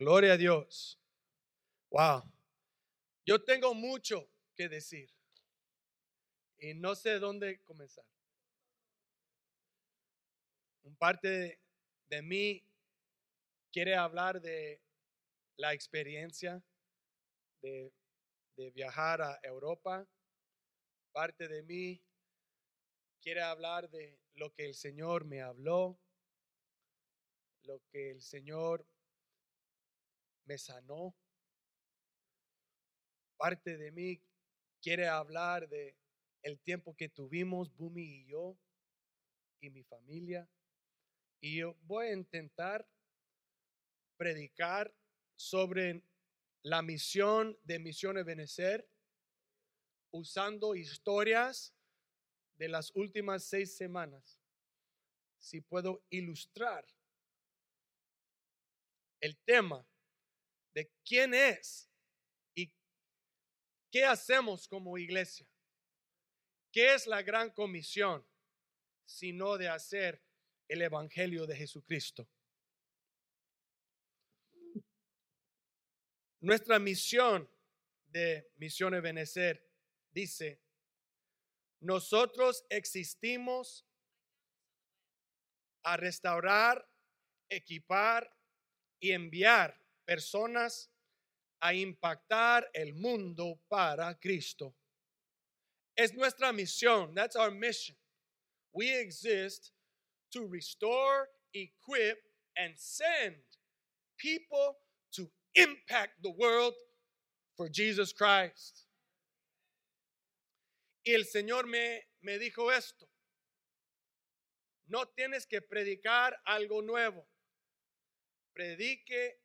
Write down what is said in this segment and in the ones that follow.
Gloria a Dios. Wow. Yo tengo mucho que decir y no sé dónde comenzar. Un parte de, mí quiere hablar de la experiencia de, de viajar a Europa. Parte de mí quiere hablar de lo que el Señor me habló, lo que el Señor me sanó. Parte de mí quiere hablar de el tiempo que tuvimos Bumi y yo y mi familia. Y yo voy a intentar predicar sobre la misión de Misiones Benecer usando historias de las últimas seis semanas. Si puedo ilustrar el tema de quién es y qué hacemos como iglesia. ¿Qué es la gran comisión? Sino de hacer el Evangelio de Jesucristo. Nuestra misión de Misiones Benecer dice, nosotros existimos a restaurar, equipar y enviar personas a impactar el mundo para Cristo. Es nuestra misión. That's our mission. We exist to restore, equip, and send people to impact the world for Jesus Christ. Y el Señor me, me dijo esto. No tienes que predicar algo nuevo. Predique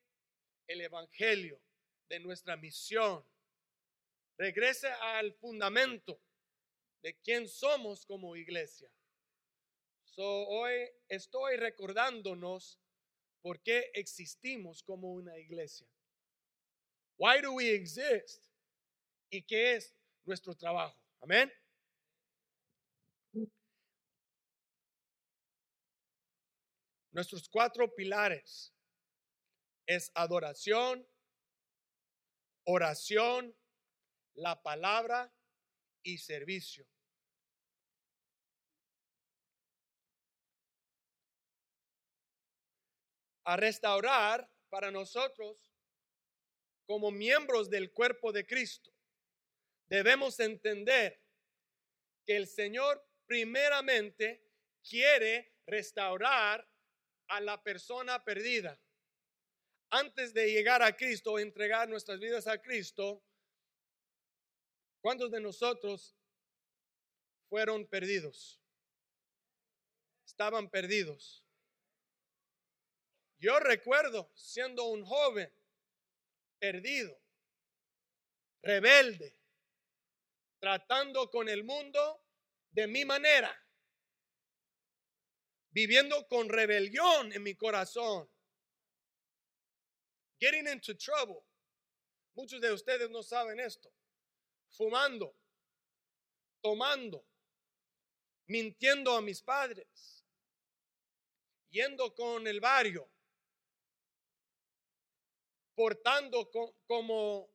el Evangelio de nuestra misión. Regrese al fundamento de quién somos como iglesia. So, hoy estoy recordándonos por qué existimos como una iglesia. Why do we exist? ¿Y qué es nuestro trabajo? Amén. Nuestros cuatro pilares es adoración, oración, la palabra y servicio. a restaurar para nosotros como miembros del cuerpo de Cristo. Debemos entender que el Señor primeramente quiere restaurar a la persona perdida. Antes de llegar a Cristo entregar nuestras vidas a Cristo, ¿cuántos de nosotros fueron perdidos? Estaban perdidos. Yo recuerdo siendo un joven perdido, rebelde, tratando con el mundo de mi manera, viviendo con rebelión en mi corazón, getting into trouble. Muchos de ustedes no saben esto. Fumando, tomando, mintiendo a mis padres, yendo con el barrio, portando como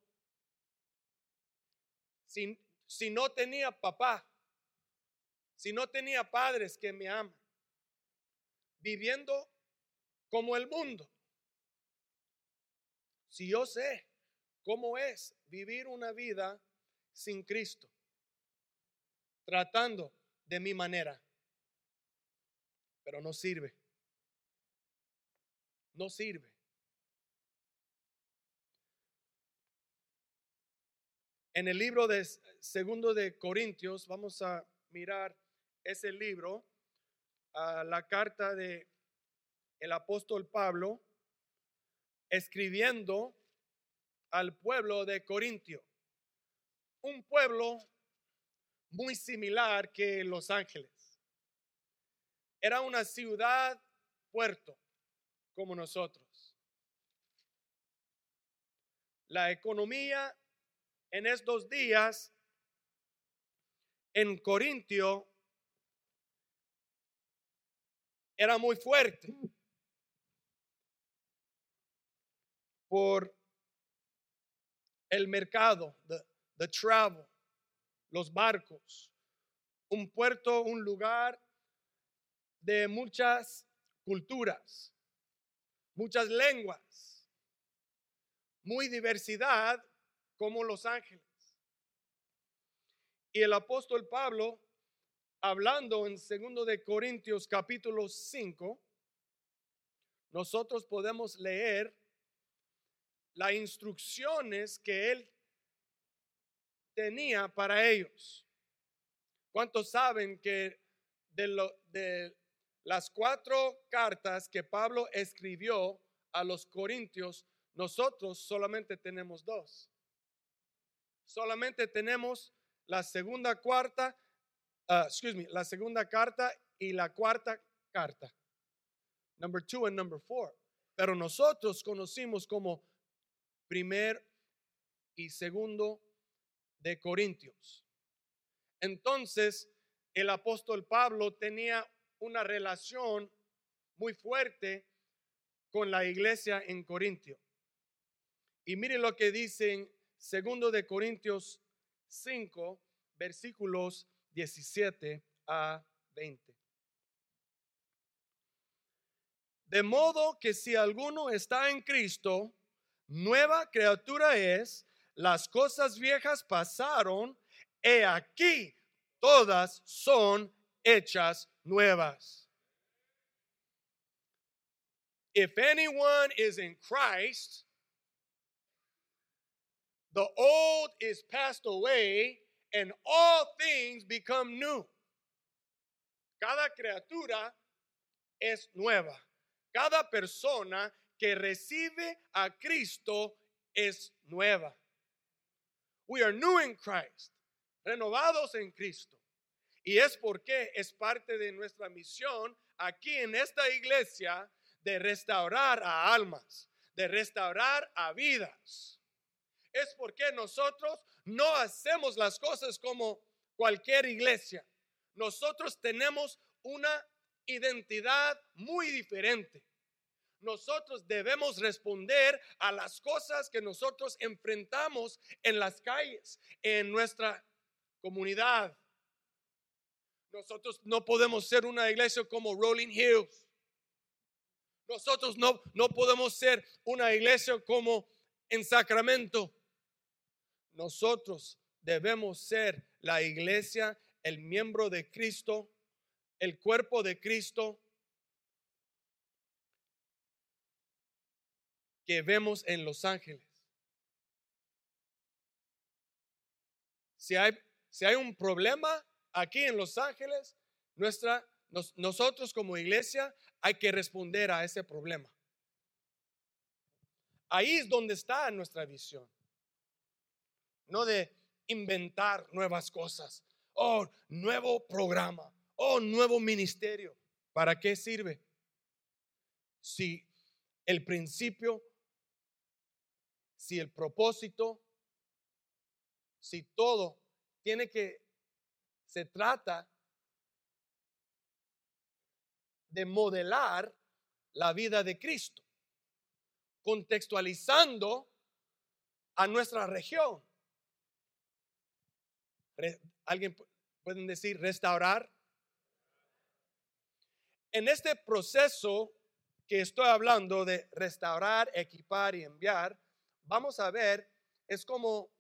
si, si no tenía papá, si no tenía padres que me aman, viviendo como el mundo. Si yo sé cómo es vivir una vida sin Cristo, tratando de mi manera, pero no sirve. No sirve. En el libro de segundo de Corintios, vamos a mirar ese libro, a la carta de el apóstol Pablo, escribiendo al pueblo de Corintio, un pueblo muy similar que Los Ángeles. Era una ciudad puerto como nosotros. La economía en estos días en Corintio era muy fuerte. Por el mercado, the, the travel, los barcos, un puerto, un lugar de muchas culturas, muchas lenguas, muy diversidad como Los Ángeles. Y el apóstol Pablo, hablando en segundo de Corintios capítulo 5, nosotros podemos leer las instrucciones que él tenía para ellos. ¿Cuántos saben que de, de las cuatro cartas que Pablo escribió a los corintios, nosotros solamente tenemos dos? Solamente tenemos la segunda cuarta, uh, excuse me, la segunda carta y la cuarta carta. Number two and number four. Pero nosotros conocimos como primer y segundo de Corintios. Entonces, el apóstol Pablo tenía una relación muy fuerte con la iglesia en Corintio. Y mire lo que dice en segundo de Corintios 5, versículos 17 a 20. De modo que si alguno está en Cristo, nueva criatura es, las cosas viejas pasaron, he aquí, todas son hechas nuevas. If anyone is in Christ, the old is passed away and all things become new. Cada criatura es nueva. Cada persona que recibe a Cristo es nueva. We are new in Christ, renovados en Cristo. Y es porque es parte de nuestra misión aquí en esta iglesia de restaurar a almas, de restaurar a vidas. Es porque nosotros no hacemos las cosas como cualquier iglesia. Nosotros tenemos una identidad muy diferente. Nosotros debemos responder a las cosas que nosotros enfrentamos en las calles, en nuestra comunidad. Nosotros no podemos ser una iglesia como Rolling Hills. Nosotros no, no podemos ser una iglesia como en Sacramento. Nosotros debemos ser la iglesia, el miembro de Cristo, el cuerpo de Cristo que vemos en Los Ángeles. Si hay, si hay un problema aquí en Los Ángeles, nuestra, nosotros como iglesia hay que responder a ese problema. Ahí es donde está nuestra visión no de inventar nuevas cosas. Oh, nuevo programa. Oh, nuevo ministerio. ¿Para qué sirve? Si el principio, si el propósito, si todo tiene que, se trata de modelar la vida de Cristo, contextualizando a nuestra región. ¿Alguien pueden decir restaurar? En este proceso que estoy hablando de restaurar, equipar y enviar, vamos a ver, es como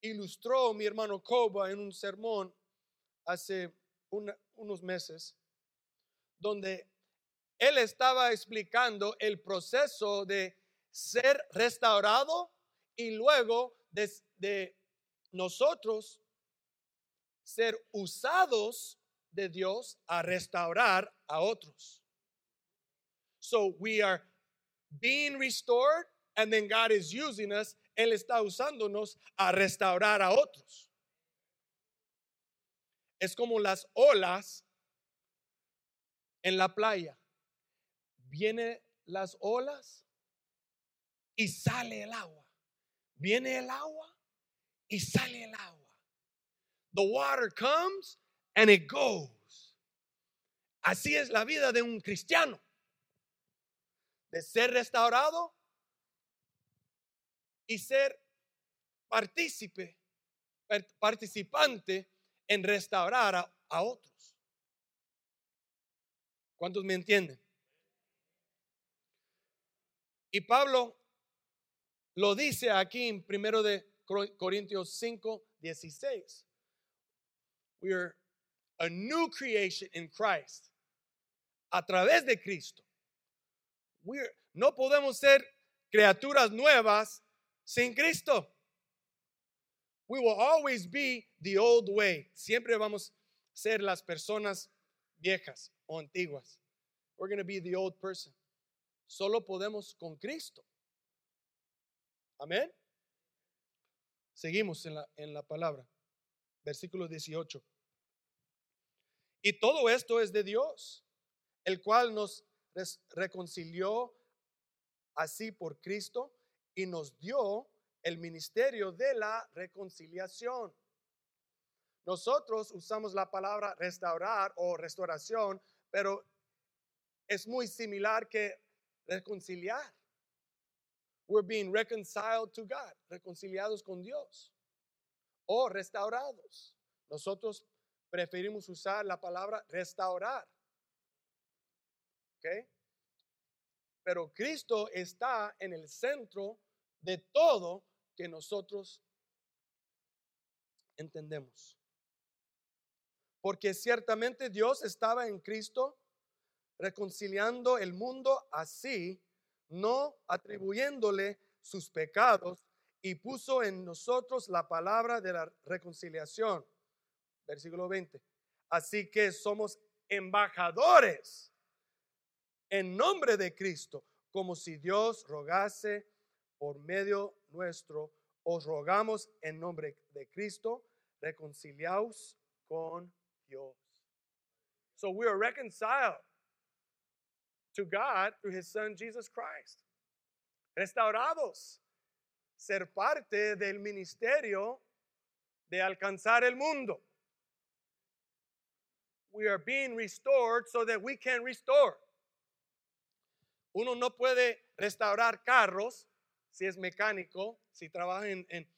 ilustró mi hermano Koba en un sermón hace unos meses, donde él estaba explicando el proceso de ser restaurado y luego de, de nosotros ser usados de Dios a restaurar a otros. So we are being restored and then God is using us. Él está usándonos a restaurar a otros. Es como las olas en la playa. Vienen las olas y sale el agua. Viene el agua y sale el agua. The water comes and it goes. Así es la vida de un cristiano. De ser restaurado y ser partícipe, participante en restaurar a, a otros. ¿Cuántos me entienden? Y Pablo lo dice aquí en primero de Cor- Corintios 5, 16. We are a new creation in Christ. A través de Cristo. We are- no podemos ser criaturas nuevas sin Cristo. We will always be the old way. Siempre vamos a ser las personas viejas o antiguas. We're going to be the old person. Solo podemos con Cristo. Amén. Seguimos en la, en la palabra. Versículo 18. Y todo esto es de Dios, el cual nos reconcilió así por Cristo y nos dio el ministerio de la reconciliación. Nosotros usamos la palabra restaurar o restauración, pero es muy similar que reconciliar. We're being reconciled to God, reconciliados con Dios o restaurados. Nosotros preferimos usar la palabra restaurar. ¿Ok? Pero Cristo está en el centro de todo que nosotros entendemos. Porque ciertamente Dios estaba en Cristo reconciliando el mundo así, no atribuyéndole sus pecados, y puso en nosotros la palabra de la reconciliación. Versículo 20. Así que somos embajadores en nombre de Cristo, como si Dios rogase por medio nuestro. Os rogamos en nombre de Cristo, reconciliaos con Dios. So we are reconciled to God through his son Jesus Christ. Restaurados, ser parte del ministerio de alcanzar el mundo. We are being restored so that we can restore. Uno no puede restaurar carros si es mecánico, si trabaja en, en-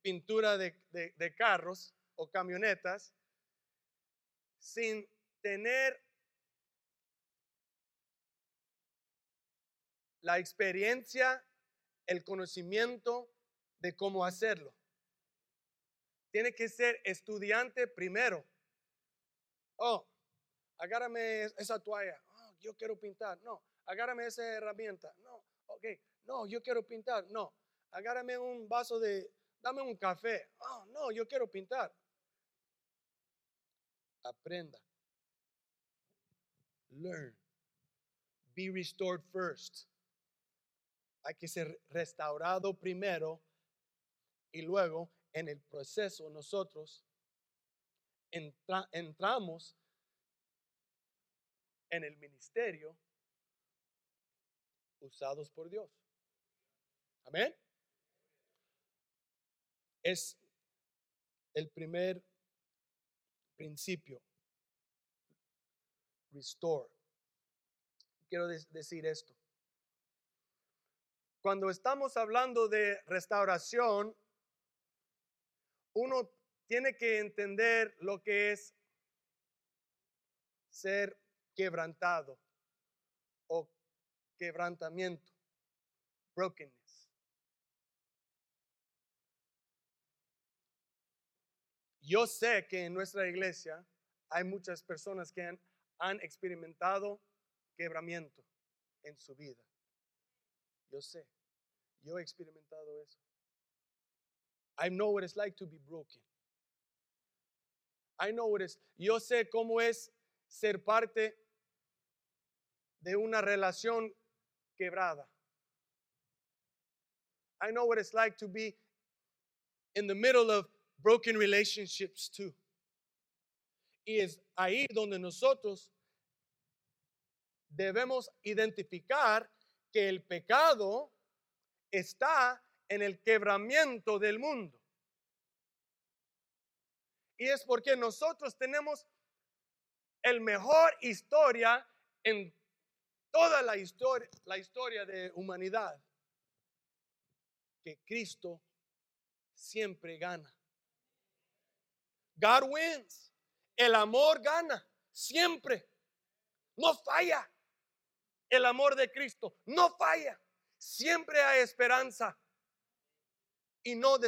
pintura de, de- carros o camionetas, sin tener la experiencia, el conocimiento de cómo hacerlo. Tiene que ser estudiante primero. Oh, agárrame es- esa toalla. Oh, yo quiero pintar. No, agárrame esa herramienta. No, ok. No, yo quiero pintar. No, agárrame un vaso de, dame un café. Oh, no, yo quiero pintar. Aprenda. Learn. Be restored first. Hay que ser restaurado primero y luego en el proceso nosotros entra- entramos en el ministerio usados por Dios. Amén. Es el primer principio. Restore. Quiero de- decir esto. Cuando estamos hablando de restauración, uno tiene que entender lo que es ser quebrantado o quebrantamiento, brokenness. Yo sé que en nuestra iglesia hay muchas personas que han, experimentado quebramiento en su vida. Yo sé, yo he experimentado eso. I know what it's like to be broken. I know what it's, yo sé cómo es ser parte de una relación quebrada. I know what it's like to be in the middle of broken relationships too. Y es ahí donde nosotros debemos identificar que el pecado está en el quebramiento del mundo. Y es porque nosotros tenemos el mejor historia en toda la historia, la historia de humanidad. que Cristo siempre gana. God wins. El amor gana siempre. No falla. El amor de Cristo no falla. Siempre hay esperanza y no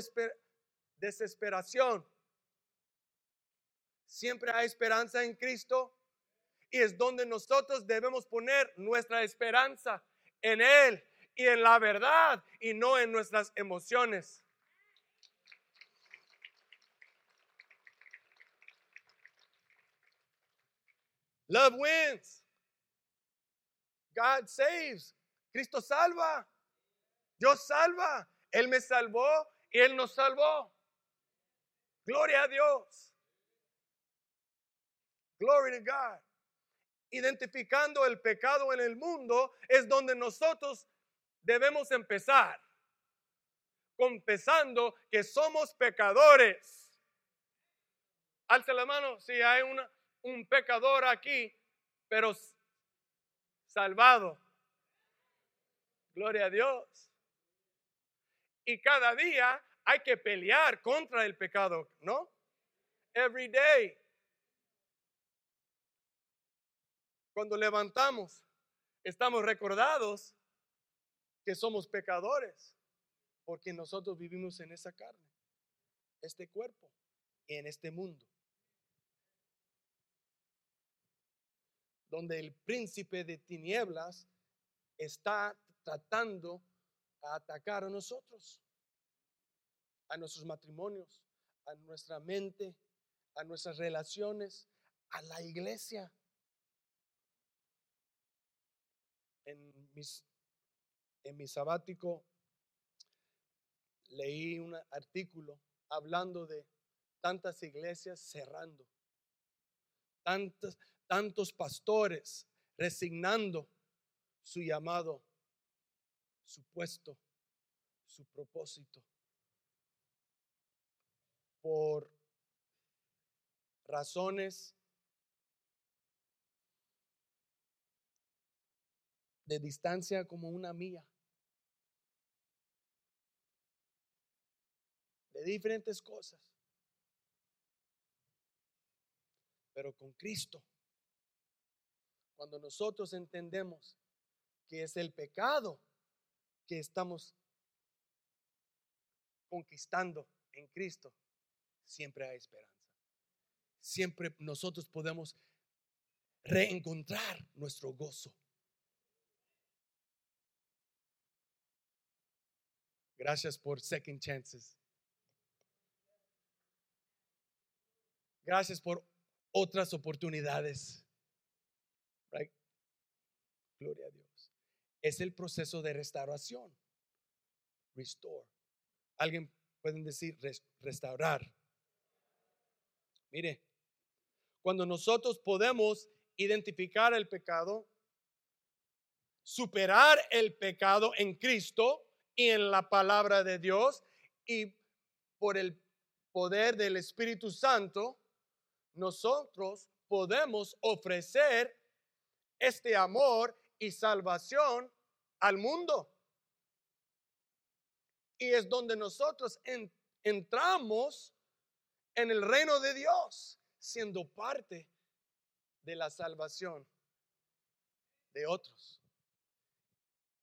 desesperación. Siempre hay esperanza en Cristo y es donde nosotros debemos poner nuestra esperanza en Él y en la verdad y no en nuestras emociones. Love wins. God saves. Cristo salva. Dios salva. Él me salvó y Él nos salvó. Gloria a Dios. Glory to God. Identificando el pecado en el mundo es donde nosotros debemos empezar. Confesando que somos pecadores. Alza la mano si hay una, un pecador aquí, pero salvado. Gloria a Dios. Y cada día hay que pelear contra el pecado, ¿no? Every day. Cuando levantamos, estamos recordados que somos pecadores, porque nosotros vivimos en esa carne, este cuerpo, en este mundo. Donde el príncipe de tinieblas está tratando a atacar a nosotros, a nuestros matrimonios, a nuestra mente, a nuestras relaciones, a la iglesia. En, mis, en mi sabático leí un artículo hablando de tantas iglesias cerrando, tantos, tantos pastores resignando su llamado su puesto, su propósito. Por razones de distancia como una mía. De diferentes cosas. Pero con Cristo, cuando nosotros entendemos que es el pecado que estamos conquistando en Cristo, siempre hay esperanza. Siempre nosotros podemos reencontrar nuestro gozo. Gracias por second chances. Gracias por otras oportunidades. Gloria a Dios es el proceso de restauración. Restore. Alguien pueden decir restaurar. Mire, cuando nosotros podemos identificar el pecado, superar el pecado en Cristo y en la palabra de Dios y por el poder del Espíritu Santo, nosotros podemos ofrecer este amor y salvación al mundo. Y es donde nosotros entramos en el reino de Dios, siendo parte de la salvación de otros.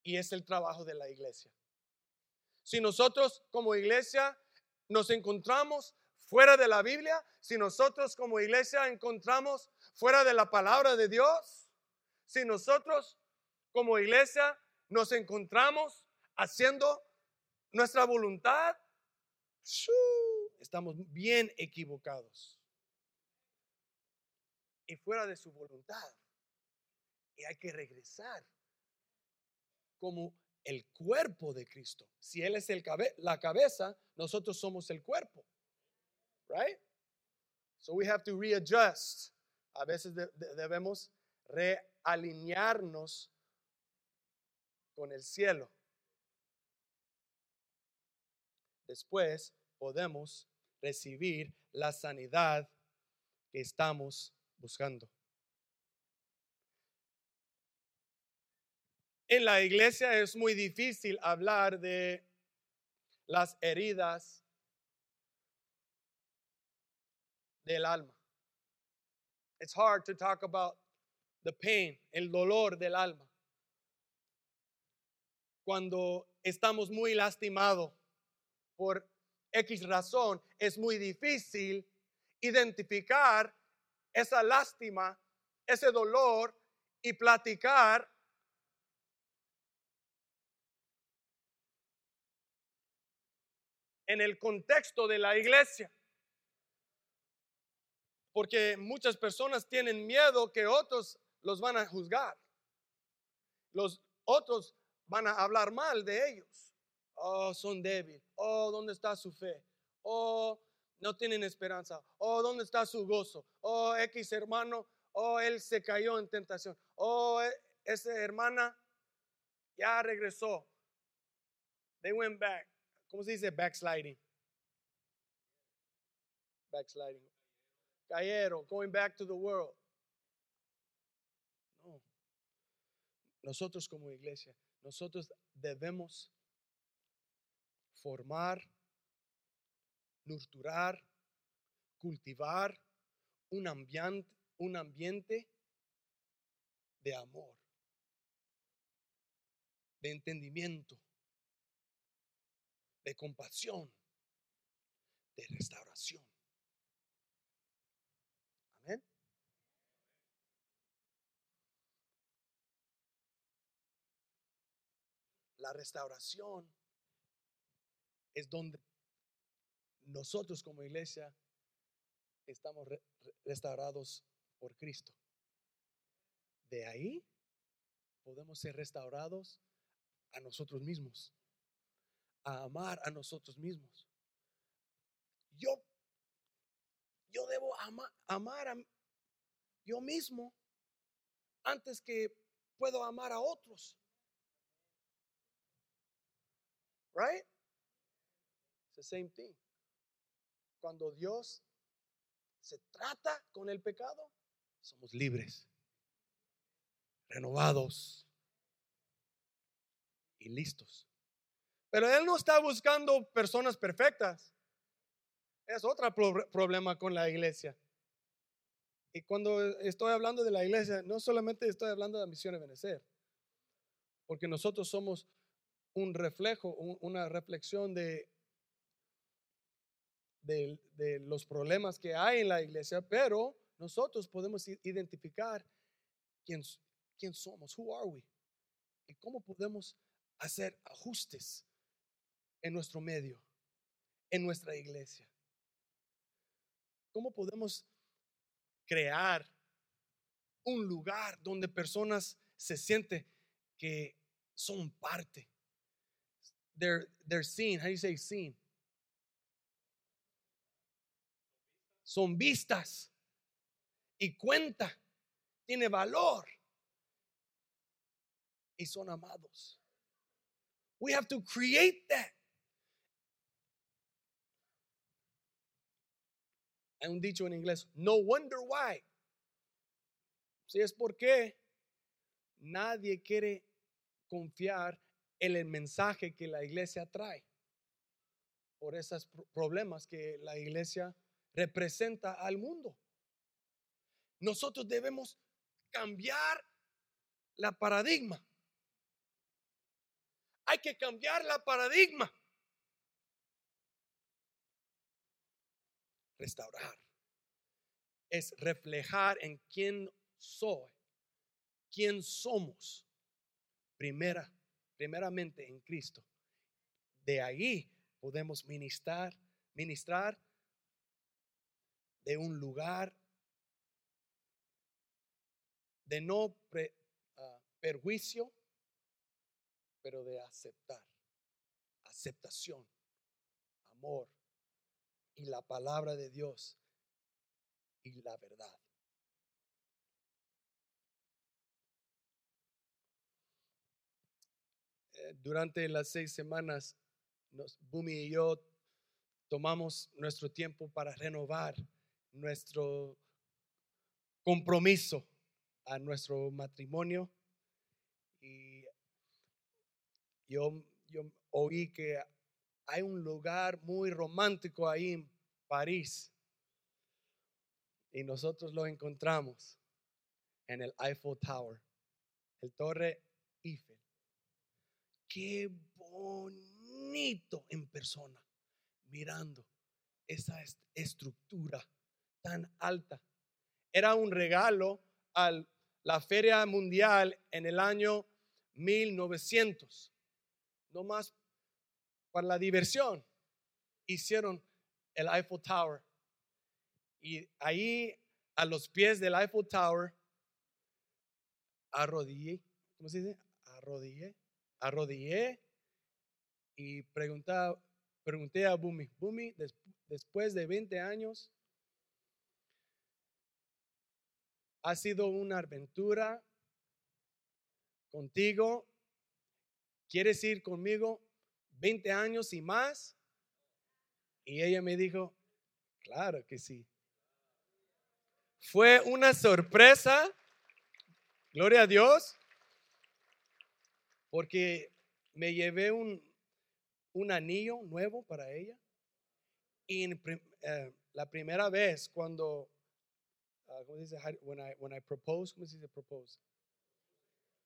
Y es el trabajo de la iglesia. Si nosotros como iglesia nos encontramos fuera de la Biblia, si nosotros como iglesia encontramos fuera de la palabra de Dios, si nosotros como iglesia nos encontramos haciendo nuestra voluntad, estamos bien equivocados. Y fuera de su voluntad. Y hay que regresar como el cuerpo de Cristo. Si Él es el la cabeza, nosotros somos el cuerpo. Right? So we have to readjust. A veces debemos realinearnos con el cielo. Después podemos recibir la sanidad que estamos buscando. En la iglesia es muy difícil hablar de las heridas del alma. It's hard to talk about the pain, el dolor del alma. Cuando estamos muy lastimados por X razón, es muy difícil identificar esa lástima, ese dolor y platicar en el contexto de la iglesia. Porque muchas personas tienen miedo que otros los van a juzgar. Los otros van a hablar mal de ellos. Oh, son débiles. Oh, ¿dónde está su fe? Oh, no tienen esperanza. Oh, ¿dónde está su gozo? Oh, X hermano. Oh, él se cayó en tentación. Oh, e, esa hermana ya regresó. They went back. ¿Cómo se dice backsliding? Backsliding. Cayeron, going back to the world. No. Nosotros como iglesia, nosotros debemos formar, nurturar, cultivar un ambiente, un ambiente de amor, de entendimiento, de compasión, de restauración. Amén. La restauración es donde nosotros como iglesia estamos restaurados por Cristo. De ahí podemos ser restaurados a nosotros mismos a amar a nosotros mismos. Yo, yo debo amar a yo mismo antes que puedo amar a otros. Right? It's the same thing. Cuando Dios se trata con el pecado, somos libres, renovados y listos pero Él no está buscando personas perfectas. Es otro problema con la iglesia. Y cuando estoy hablando de la iglesia, no solamente estoy hablando de la misión de Benecer, porque nosotros somos un reflejo, una reflexión de, de, los problemas que hay en la iglesia, pero nosotros podemos identificar quién, quién somos, who are we, y cómo podemos hacer ajustes en nuestro medio, en nuestra iglesia? ¿Cómo podemos crear un lugar donde personas se sienten que son parte? They're, they're seen. How do you say seen? Son vistas y cuenta, tiene valor y son amados. We have to create that. Hay un dicho en inglés, no wonder why. Si es porque nadie quiere confiar el mensaje que la iglesia trae por esos problemas que la iglesia representa al mundo. Nosotros debemos cambiar la paradigma. Hay que cambiar la paradigma. restaurar. Es reflejar en quién soy, quién somos. Primera, primeramente en Cristo. De ahí podemos ministrar, ministrar de un lugar de no ah, perjuicio, pero de aceptar, aceptación, amor, y la palabra de Dios y la verdad. Durante las seis semanas, nos, Bumi y yo tomamos nuestro tiempo para renovar nuestro compromiso a nuestro matrimonio. Y yo, yo oí que hay un lugar muy romántico ahí en París. Y nosotros lo encontramos en el Eiffel Tower, el Torre Eiffel. Qué bonito en persona, mirando esa estructura tan alta. Era un regalo a la Feria Mundial en el año 1900. No más para la diversión. Hicieron el Eiffel Tower. Y ahí a los pies del Eiffel Tower arrodillé, ¿cómo se dice? Arrodillé, arrodillé y pregunté, a Bumi, Bumi, después de 20 años, ha sido una aventura contigo. ¿Quieres ir conmigo 20 años y más? Y ella me dijo, claro que sí. Fue una sorpresa, gloria a Dios, porque me llevé un, un anillo nuevo para ella. Y eh, la primera vez cuando, uh, ¿cómo dice? When I, when I propose, ¿cómo se?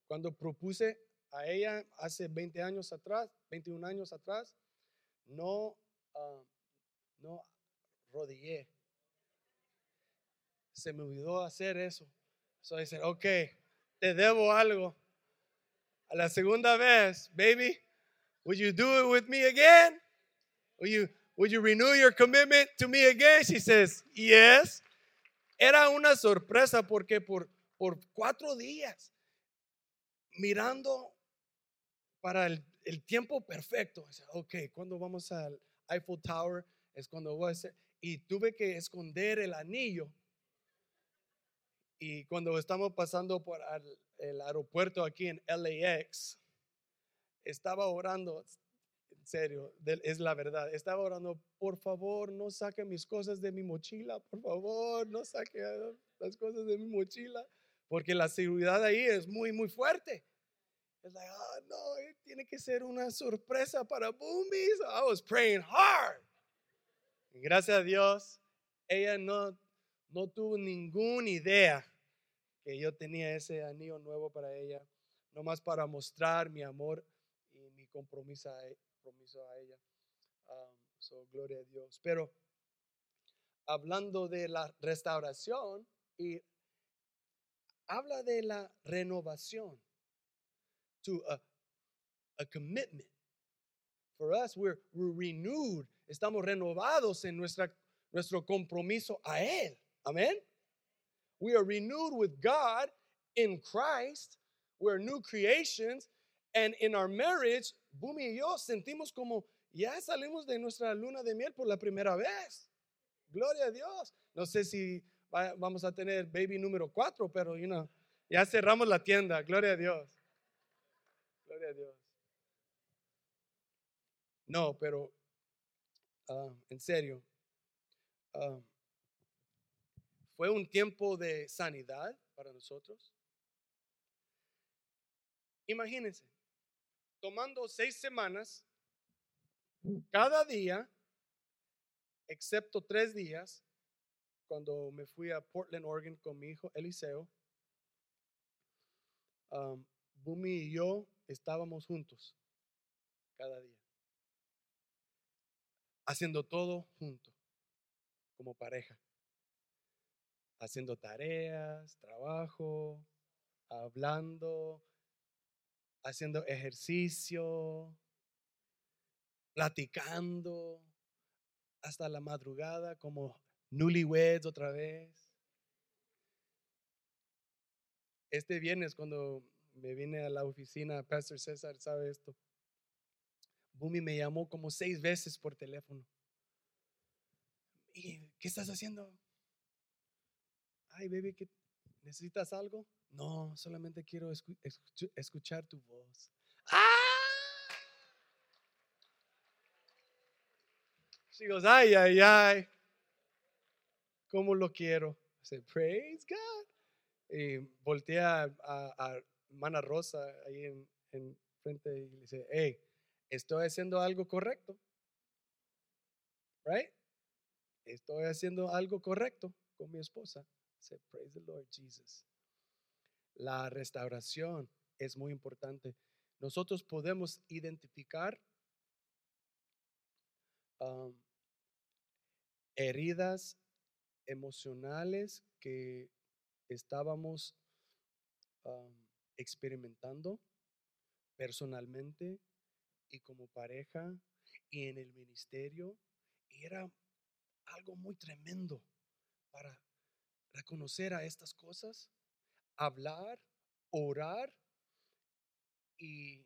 Cuando propuse a ella hace 20 años atrás, 21 años atrás, no, uh, no rodillé. Se me olvidó hacer eso. So I said, ok, te debo algo. La segunda vez, baby, would you do it with me again? Would you, would you renew your commitment to me again? She says, yes. Era una sorpresa porque por, por cuatro días, mirando para el, el tiempo perfecto, ok, cuando vamos al Eiffel Tower es cuando voy a hacer, y tuve que esconder el anillo. Y cuando estamos pasando por el aeropuerto aquí en LAX, estaba orando, en serio, es la verdad, estaba orando, por favor, no saque mis cosas de mi mochila, por favor, no saque las cosas de mi mochila, porque la seguridad ahí es muy, muy fuerte. Es like, oh, no, eh, tiene que ser una sorpresa para Boomies. I was praying hard. gracias a Dios, ella no, no tuvo ninguna idea que yo tenía ese anillo nuevo para ella, nomás para mostrar mi amor a, e, compromiso a ella. Um, so, gloria a Dios. Pero hablando de la restauración y habla de la renovación. To a, a commitment. For us, we're, we're renewed. Estamos renovados en nuestra, nuestro compromiso a Él. Amén. We are renewed with God in Christ. We're new creations. And in our marriage, Bumi y yo sentimos como ya salimos de nuestra luna de miel por la primera vez. Gloria a Dios. No sé si vamos a tener baby número cuatro, pero you know, ya cerramos la tienda. Gloria a Dios. Gloria a Dios. No, pero ah, en serio, ah, fue un tiempo de sanidad para nosotros. Imagínense, tomando seis semanas, cada día, excepto tres días, cuando me fui a Portland, Oregon con mi hijo Eliseo, um, Bumi y yo estábamos juntos cada día, haciendo todo junto, como pareja, haciendo tareas, trabajo, hablando, haciendo ejercicio, platicando hasta la madrugada como newlyweds otra vez. Este viernes cuando me vine a la oficina, Pastor César sabe esto. Bumi me llamó como seis veces por teléfono. ¿Y qué estás haciendo? Ay, baby, ¿necesitas algo? No, solamente quiero escuchar tu voz. ¡Ah! She goes, ay, ay, ay. ¿Cómo lo quiero? I praise God. Y voltea a, a, Mana Rosa ahí en, en, frente y le dice, hey, estoy haciendo algo correcto. Right? Estoy haciendo algo correcto con mi esposa. Say, praise the Lord Jesus. La restauración es muy importante. Nosotros podemos identificar um, heridas emocionales que estábamos um, experimentando personalmente y como pareja y en el ministerio. Y era algo muy tremendo para reconocer a estas cosas, hablar, orar y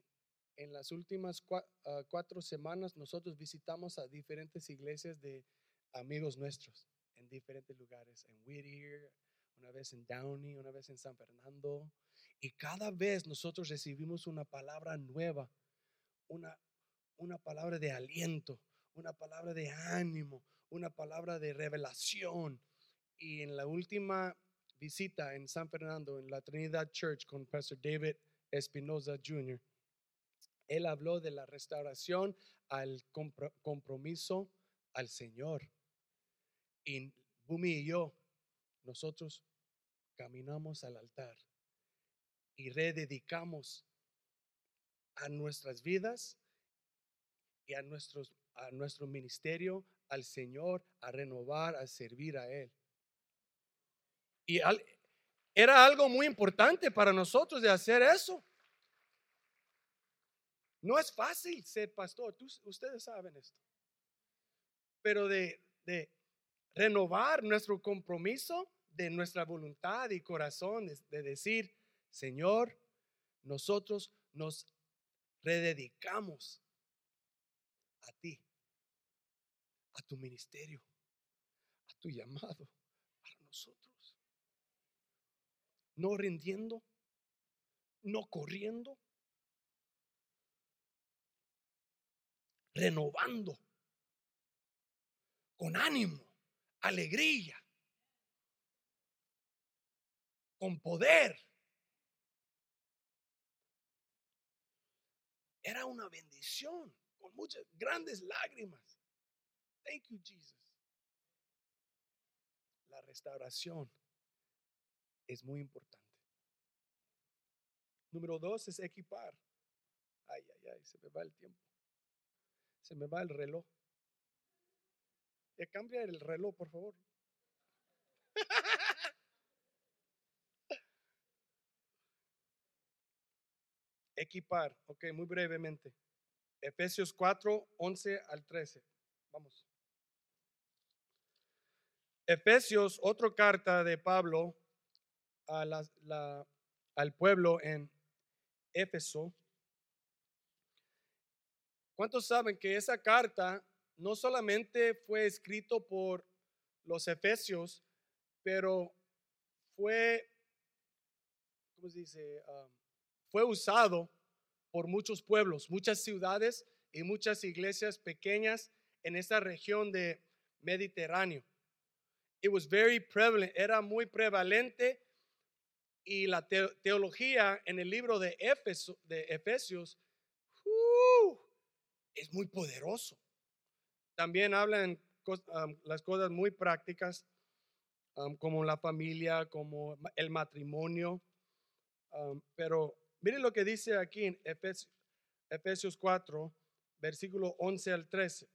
en las últimas ah, cuatro semanas nosotros visitamos a diferentes iglesias de amigos nuestros en diferentes lugares, en Whittier, una vez en Downey, una vez en San Fernando. Y cada vez nosotros recibimos una palabra nueva, una, una palabra de aliento, una palabra de ánimo, una palabra de revelación. Y en la última visita en San Fernando, en la Trinidad Church con Pastor David Espinosa Jr., él habló de la restauración al compromiso al Señor. Y Bumi y yo, nosotros caminamos al altar y rededicamos a nuestras vidas y a, a nuestro ministerio al Señor, a renovar, a servir a Él. Y era algo muy importante para nosotros de hacer eso. No es fácil ser pastor, ustedes saben esto. Pero de, de, renovar nuestro compromiso, de nuestra voluntad y corazón, de decir, Señor, nosotros nos rededicamos a ti a tu ministerio, a tu llamado para nosotros. No rindiendo, no corriendo, renovando, con ánimo, alegría, con poder. Era una bendición, con muchas grandes lágrimas. Thank you, Jesus. La restauración es muy importante. Número dos es equipar. Ay, ay, ay, se me va el tiempo. Se me va el reloj. Ya cambia el reloj, por favor. Equipar, ok, muy brevemente. Efesios 4, 11 al 13. Vamos. Efesios, otra carta de Pablo a al pueblo en Éfeso. ¿Cuántos saben que esa carta no solamente fue escrito por los efesios, pero fue, ¿cómo se dice? Ah, fue usado por muchos pueblos, muchas ciudades y muchas iglesias pequeñas en esa región de Mediterráneo. It was very prevalent, era muy prevalente y la teología en el libro de, de Efesios uh, es muy poderoso. También hablan um, las cosas muy prácticas um, como la familia, como el matrimonio. Um, pero miren lo que dice aquí en Efesios, Efesios 4, versículo 11 al 13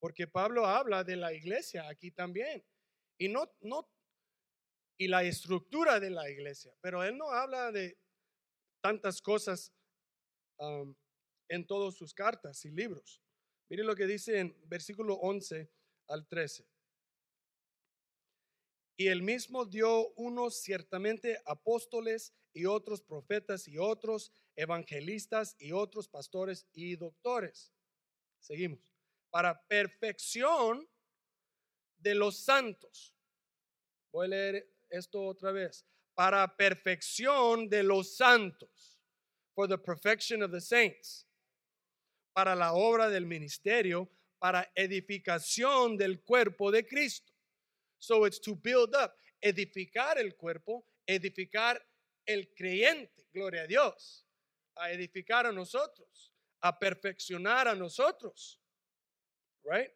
porque Pablo habla de la iglesia aquí también. Y no, no, y la estructura de la iglesia, pero él no habla de tantas cosas en todas sus cartas y libros. Mire lo que dice en versículo 11 al 13. Y él mismo dio unos ciertamente apóstoles y otros profetas y otros evangelistas y otros pastores y doctores. Seguimos para perfección de los santos. Voy a leer esto otra vez. Para perfección de los santos. For the perfection of the saints. Para la obra del ministerio, para edificación del cuerpo de Cristo. So it's to build up, edificar el cuerpo, edificar el creyente, gloria a Dios, a edificar a nosotros, a perfeccionar a nosotros right?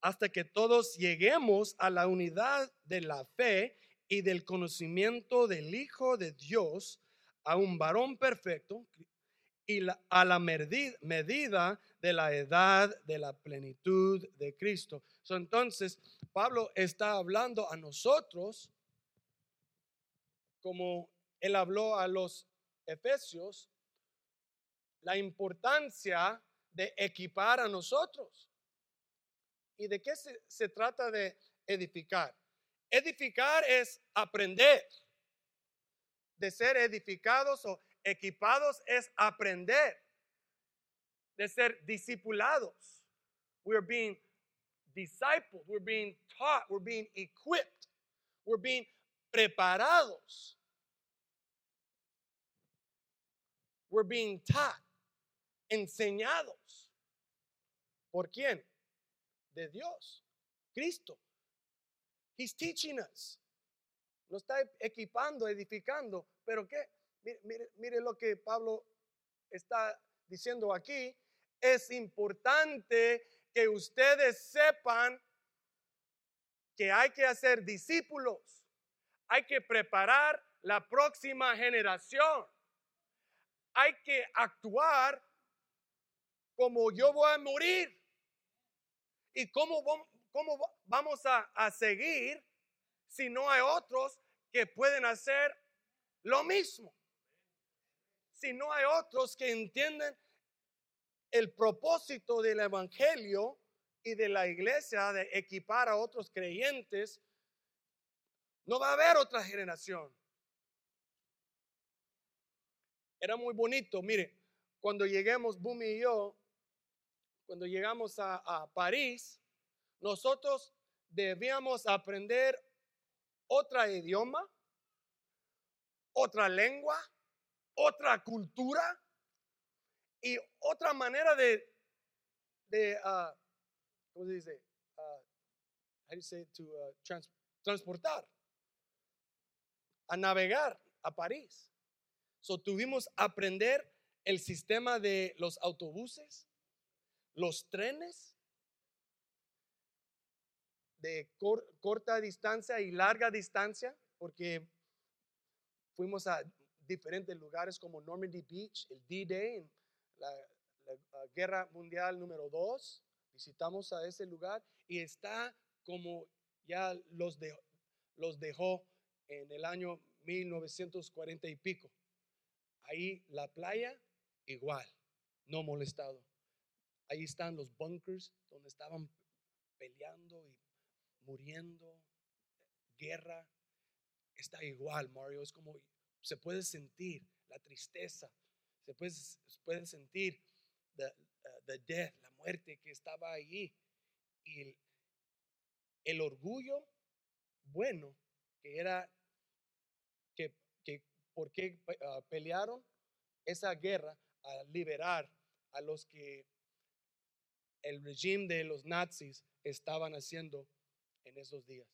Hasta que todos lleguemos a la unidad de la fe y del conocimiento del Hijo de Dios, a un varón perfecto y a la medida de la edad de la plenitud de Cristo. entonces, Pablo está hablando a nosotros como él habló a los efesios, la importancia de equipar a nosotros. ¿Y de qué se, trata de edificar? Edificar es aprender. De ser edificados o equipados es aprender. De ser discipulados. We're being discipled. We're being taught. We're being equipped. We're being preparados. We're being taught, enseñados. ¿Por quién? De Dios, Cristo. He's teaching us. Nos está equipando, edificando. Pero qué? Mire, mire lo que Pablo está diciendo aquí. Es importante que ustedes sepan que hay que hacer discípulos. Hay que preparar la próxima generación hay que actuar como yo voy a morir. ¿Y cómo, cómo vamos a, a seguir si no hay otros que pueden hacer lo mismo? Si no hay otros que entienden el propósito del Evangelio y de la iglesia de equipar a otros creyentes, no va a haber otra generación. Era muy bonito. Mire, cuando lleguemos, Bumi y yo, cuando llegamos a, París, nosotros debíamos aprender otra idioma, otra lengua, otra cultura y otra manera de, uh, ¿cómo se dice? Uh, how do to uh, transportar, a navegar a París. So, tuvimos aprender el sistema de los autobuses, los trenes de corta distancia y larga distancia, porque fuimos a diferentes lugares como Normandy Beach, el D-Day, la, la, Guerra Mundial número 2. Visitamos a ese lugar y está como ya los, de, los dejó en el año 1940 y pico. Ahí la playa, igual, no molestado. Ahí están los bunkers donde estaban peleando y muriendo, guerra. Está igual, Mario. Es como se puede sentir la tristeza, se puede, puede sentir the, uh, the death, la muerte que estaba allí. Y el, orgullo bueno que era que por qué ah, pelearon esa guerra a liberar a los que el régimen de los nazis estaban haciendo en esos días.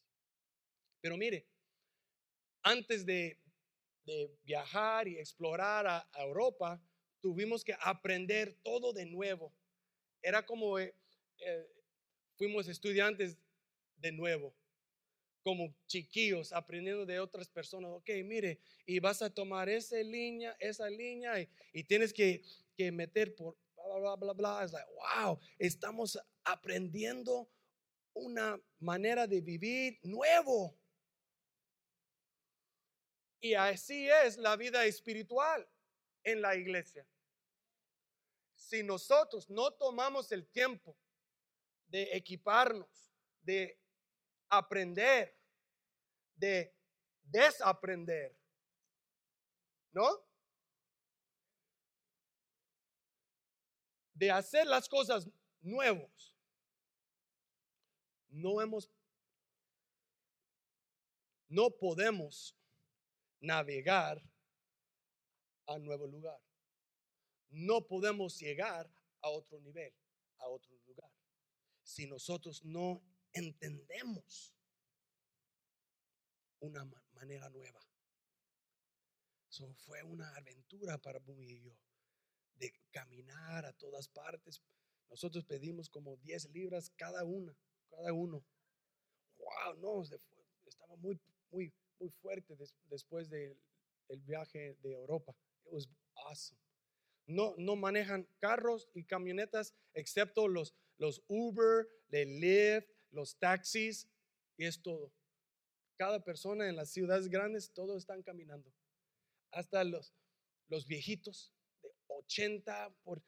Pero mire, antes de, viajar y explorar a, Europa, tuvimos que aprender todo de nuevo. Era como eh, eh, fuimos estudiantes de nuevo como chiquillos aprendiendo de otras personas. Ok, mire, y vas a tomar esa línea, esa línea y, tienes que, que, meter por bla, bla, bla. Es like, wow, estamos aprendiendo una manera de vivir nuevo. Y así es la vida espiritual en la iglesia. Si nosotros no tomamos el tiempo de equiparnos, de aprender, de desaprender. ¿No? De hacer las cosas nuevos. No hemos, no podemos navegar a nuevo lugar. No podemos llegar a otro nivel, a otro lugar, si nosotros no entendemos una manera nueva. eso fue una aventura para Bumi y yo, de caminar a todas partes. Nosotros pedimos como 10 libras cada una, cada uno. Wow, no, estaba muy, muy, muy fuerte después del viaje de Europa. It was awesome. No, no manejan carros y camionetas excepto los, los Uber, de Lyft, los taxis y es todo. Cada persona en las ciudades grandes, todos están caminando. Hasta los, los viejitos de 80 por,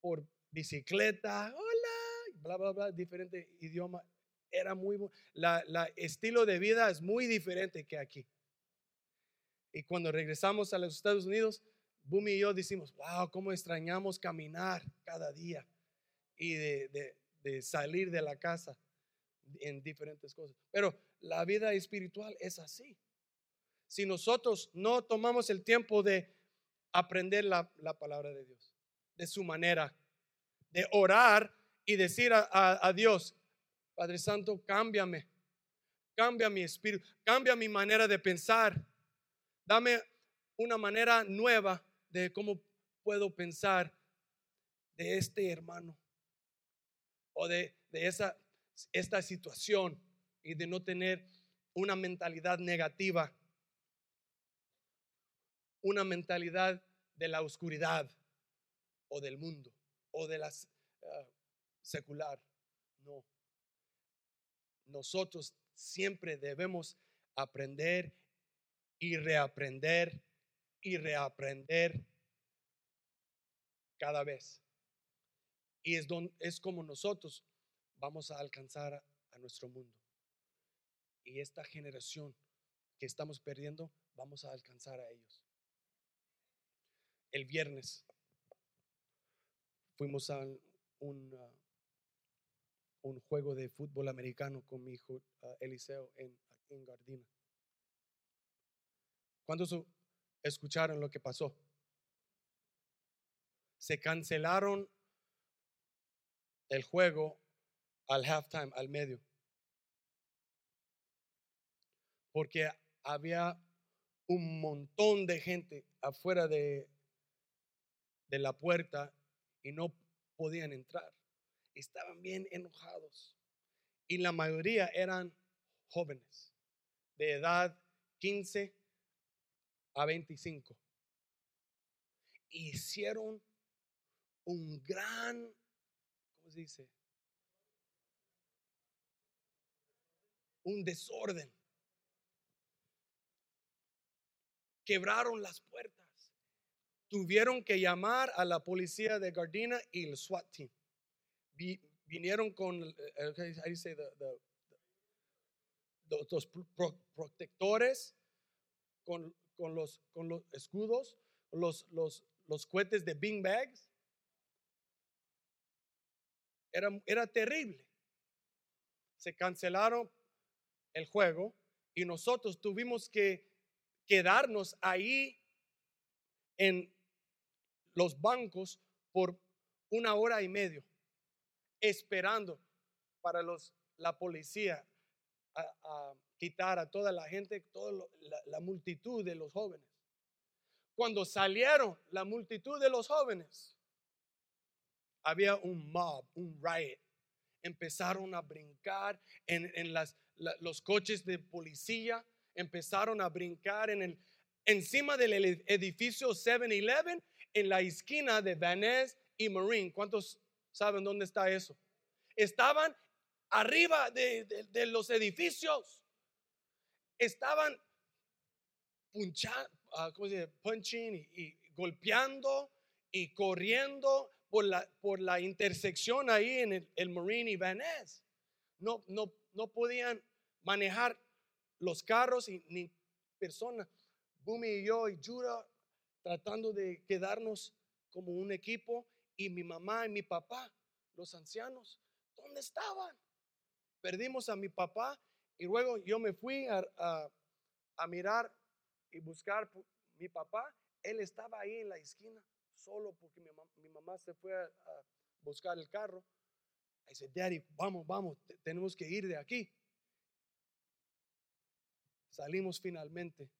por bicicleta, hola, bla, bla, bla, diferente idioma. Era muy, la, la estilo de vida es muy diferente que aquí. Y cuando regresamos a los Estados Unidos, Bumi y yo decimos, wow, cómo extrañamos caminar cada día y de, de, de salir de la casa en diferentes cosas. Pero la vida espiritual es así. Si nosotros no tomamos el tiempo de aprender la, la palabra de Dios, de su manera, de orar y decir a, a, Dios, Padre Santo, cámbiame, cambia mi espíritu, cambia mi manera de pensar, dame una manera nueva de cómo puedo pensar de este hermano o de, de esa esta situación y de no tener una mentalidad negativa, una mentalidad de la oscuridad o del mundo o de la ah, secular. No. Nosotros siempre debemos aprender y reaprender y reaprender cada vez. Y es, don, es como nosotros vamos a alcanzar a, nuestro mundo. Y esta generación que estamos perdiendo, vamos a alcanzar a ellos. El viernes fuimos a un, uh, un juego de fútbol americano con mi hijo uh, Eliseo en, en Gardina. ¿Cuántos escucharon lo que pasó? Se cancelaron el juego al halftime, al medio. Porque había un montón de gente afuera de, de la puerta y no podían entrar. Estaban bien enojados. Y la mayoría eran jóvenes, de edad 15 a 25. Hicieron un gran, ¿cómo se dice? un desorden. Quebraron las puertas. Tuvieron que llamar a la policía de Gardina y el SWAT team. vinieron con, los protectores, con, con, los, con los escudos, los, los, los cohetes de Bing Bags. Era, era terrible. Se cancelaron el juego y nosotros tuvimos que quedarnos ahí en los bancos por una hora y medio, esperando para los, la policía a, quitar a toda la gente, toda la multitud de los jóvenes. Cuando salieron la multitud de los jóvenes, había un mob, un riot. Empezaron a brincar en, en las, los coches de policía empezaron a brincar en el, encima del edificio 7-Eleven en la esquina de Van y Marine. ¿Cuántos saben dónde está eso? Estaban arriba de, los edificios. Estaban ah, punching y, golpeando y corriendo por la, por la intersección ahí en el, Marine y Van No, no, no podían manejar los carros y ni personas. Bumi y yo y Jura tratando de quedarnos como un equipo y mi mamá y mi papá, los ancianos, ¿dónde estaban? Perdimos a mi papá y luego yo me fui a, mirar y buscar mi papá. Él estaba ahí en la esquina solo porque mi mamá, se fue a, buscar el carro. I said, Daddy, vamos, vamos, tenemos que ir de aquí salimos finalmente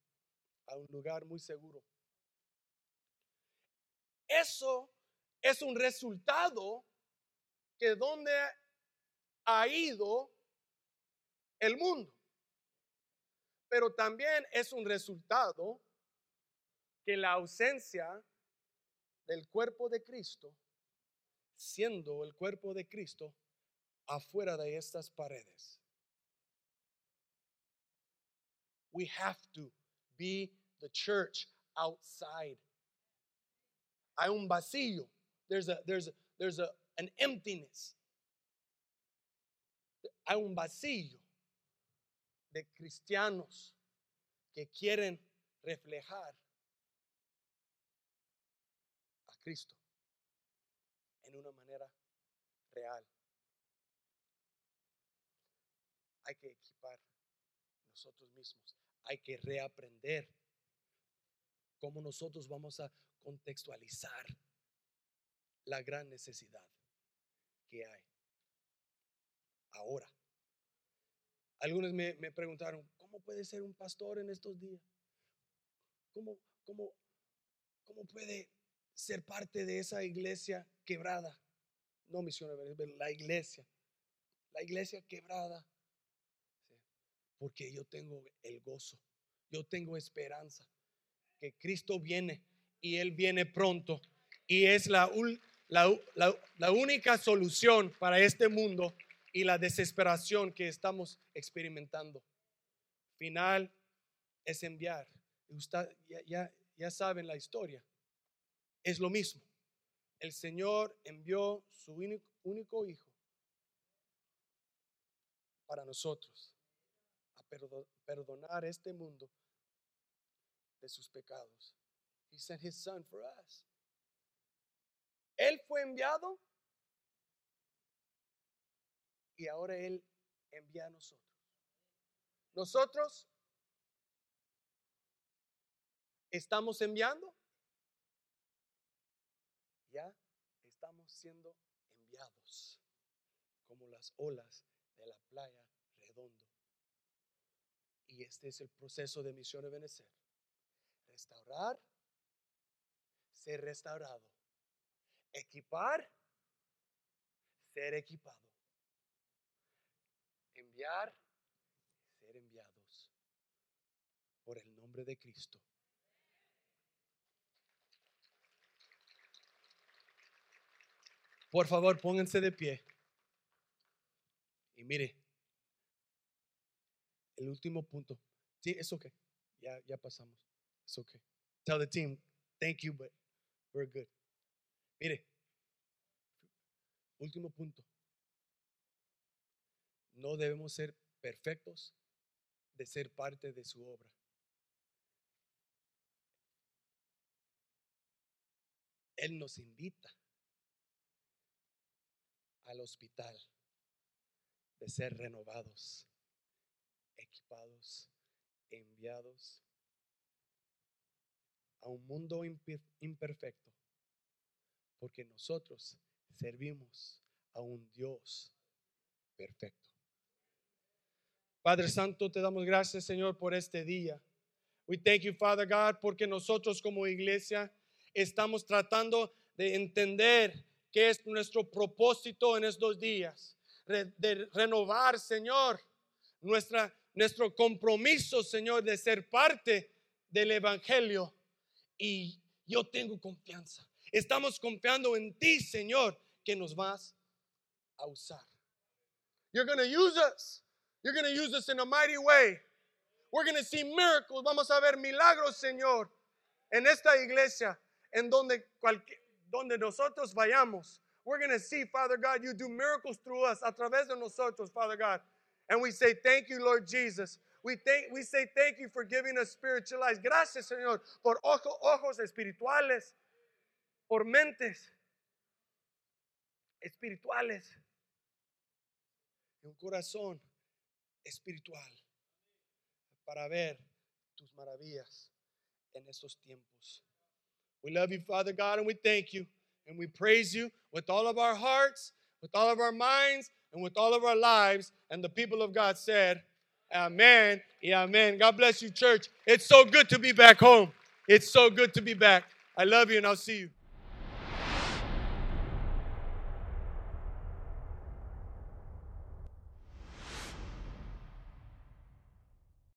a un lugar muy seguro. Eso es un resultado que donde ha ido el mundo. Pero también es un resultado que la ausencia del cuerpo de Cristo, siendo el cuerpo de Cristo, afuera de estas paredes. We have to be the church outside. Hay un vacío. There's a there's a, there's a an emptiness. Hay un vacío de cristianos que quieren reflejar a Cristo en una manera real. Hay que equipar nosotros mismos. Hay que reaprender cómo nosotros vamos a contextualizar la gran necesidad que hay ahora. Algunos me, preguntaron, ¿cómo puede ser un pastor en estos días? ¿Cómo, cómo, ¿Cómo puede ser parte de esa iglesia quebrada? No misiones, la iglesia. La iglesia quebrada. Porque yo tengo el gozo, yo tengo esperanza, que Cristo viene y Él viene pronto. Y es la, la, la única solución para este mundo y la desesperación que estamos experimentando. Final es enviar. Usted, ya, ya, saben la historia. Es lo mismo. El Señor envió su único, único hijo para nosotros a perdonar este mundo de sus pecados. He sent his son for us. Él fue enviado y ahora Él envía a nosotros. Nosotros estamos enviando. Ya estamos siendo enviados como las olas de la playa redondo. Y este es el proceso de misión de Benecer. Restaurar, ser restaurado. Equipar, ser equipado enviar ser enviados por el nombre de Cristo. Por favor, pónganse de pie. Y mire, el último punto. Sí, es ok. Ya, ya pasamos. Es ok. Tell the team, thank you, but we're good. Mire, último punto. No debemos ser perfectos de ser parte de su obra. Él nos invita al hospital de ser renovados, equipados, enviados a un mundo imperfecto, porque nosotros servimos a un Dios perfecto. Padre Santo, te damos gracias, Señor, por este día. We thank you, Father God, porque nosotros como iglesia estamos tratando de entender qué es nuestro propósito en estos días, de renovar, Señor, nuestra, nuestro compromiso, Señor, de ser parte del Evangelio. Y yo tengo confianza. Estamos confiando en ti, Señor, que nos vas a usar. You're going to use us. You're going to use us in a mighty way. We're going to see miracles. Vamos a ver milagros, Señor, en esta iglesia, en donde, donde nosotros vayamos. We're going to see, Father God, you do miracles through us, a través de nosotros, Father God. And we say, Thank you, Lord Jesus. We, thank, we say thank you for giving us spiritual eyes. Gracias, Señor, por ojo, ojos espirituales, por mentes espirituales y un corazón espiritual para ver tus maravillas en estos tiempos. We love you, Father God, and we thank you and we praise you with all of our hearts, with all of our minds, and with all of our lives. And the people of God said, Amen. Yeah, amen. God bless you, church. It's so good to be back home. It's so good to be back. I love you, and I'll see you.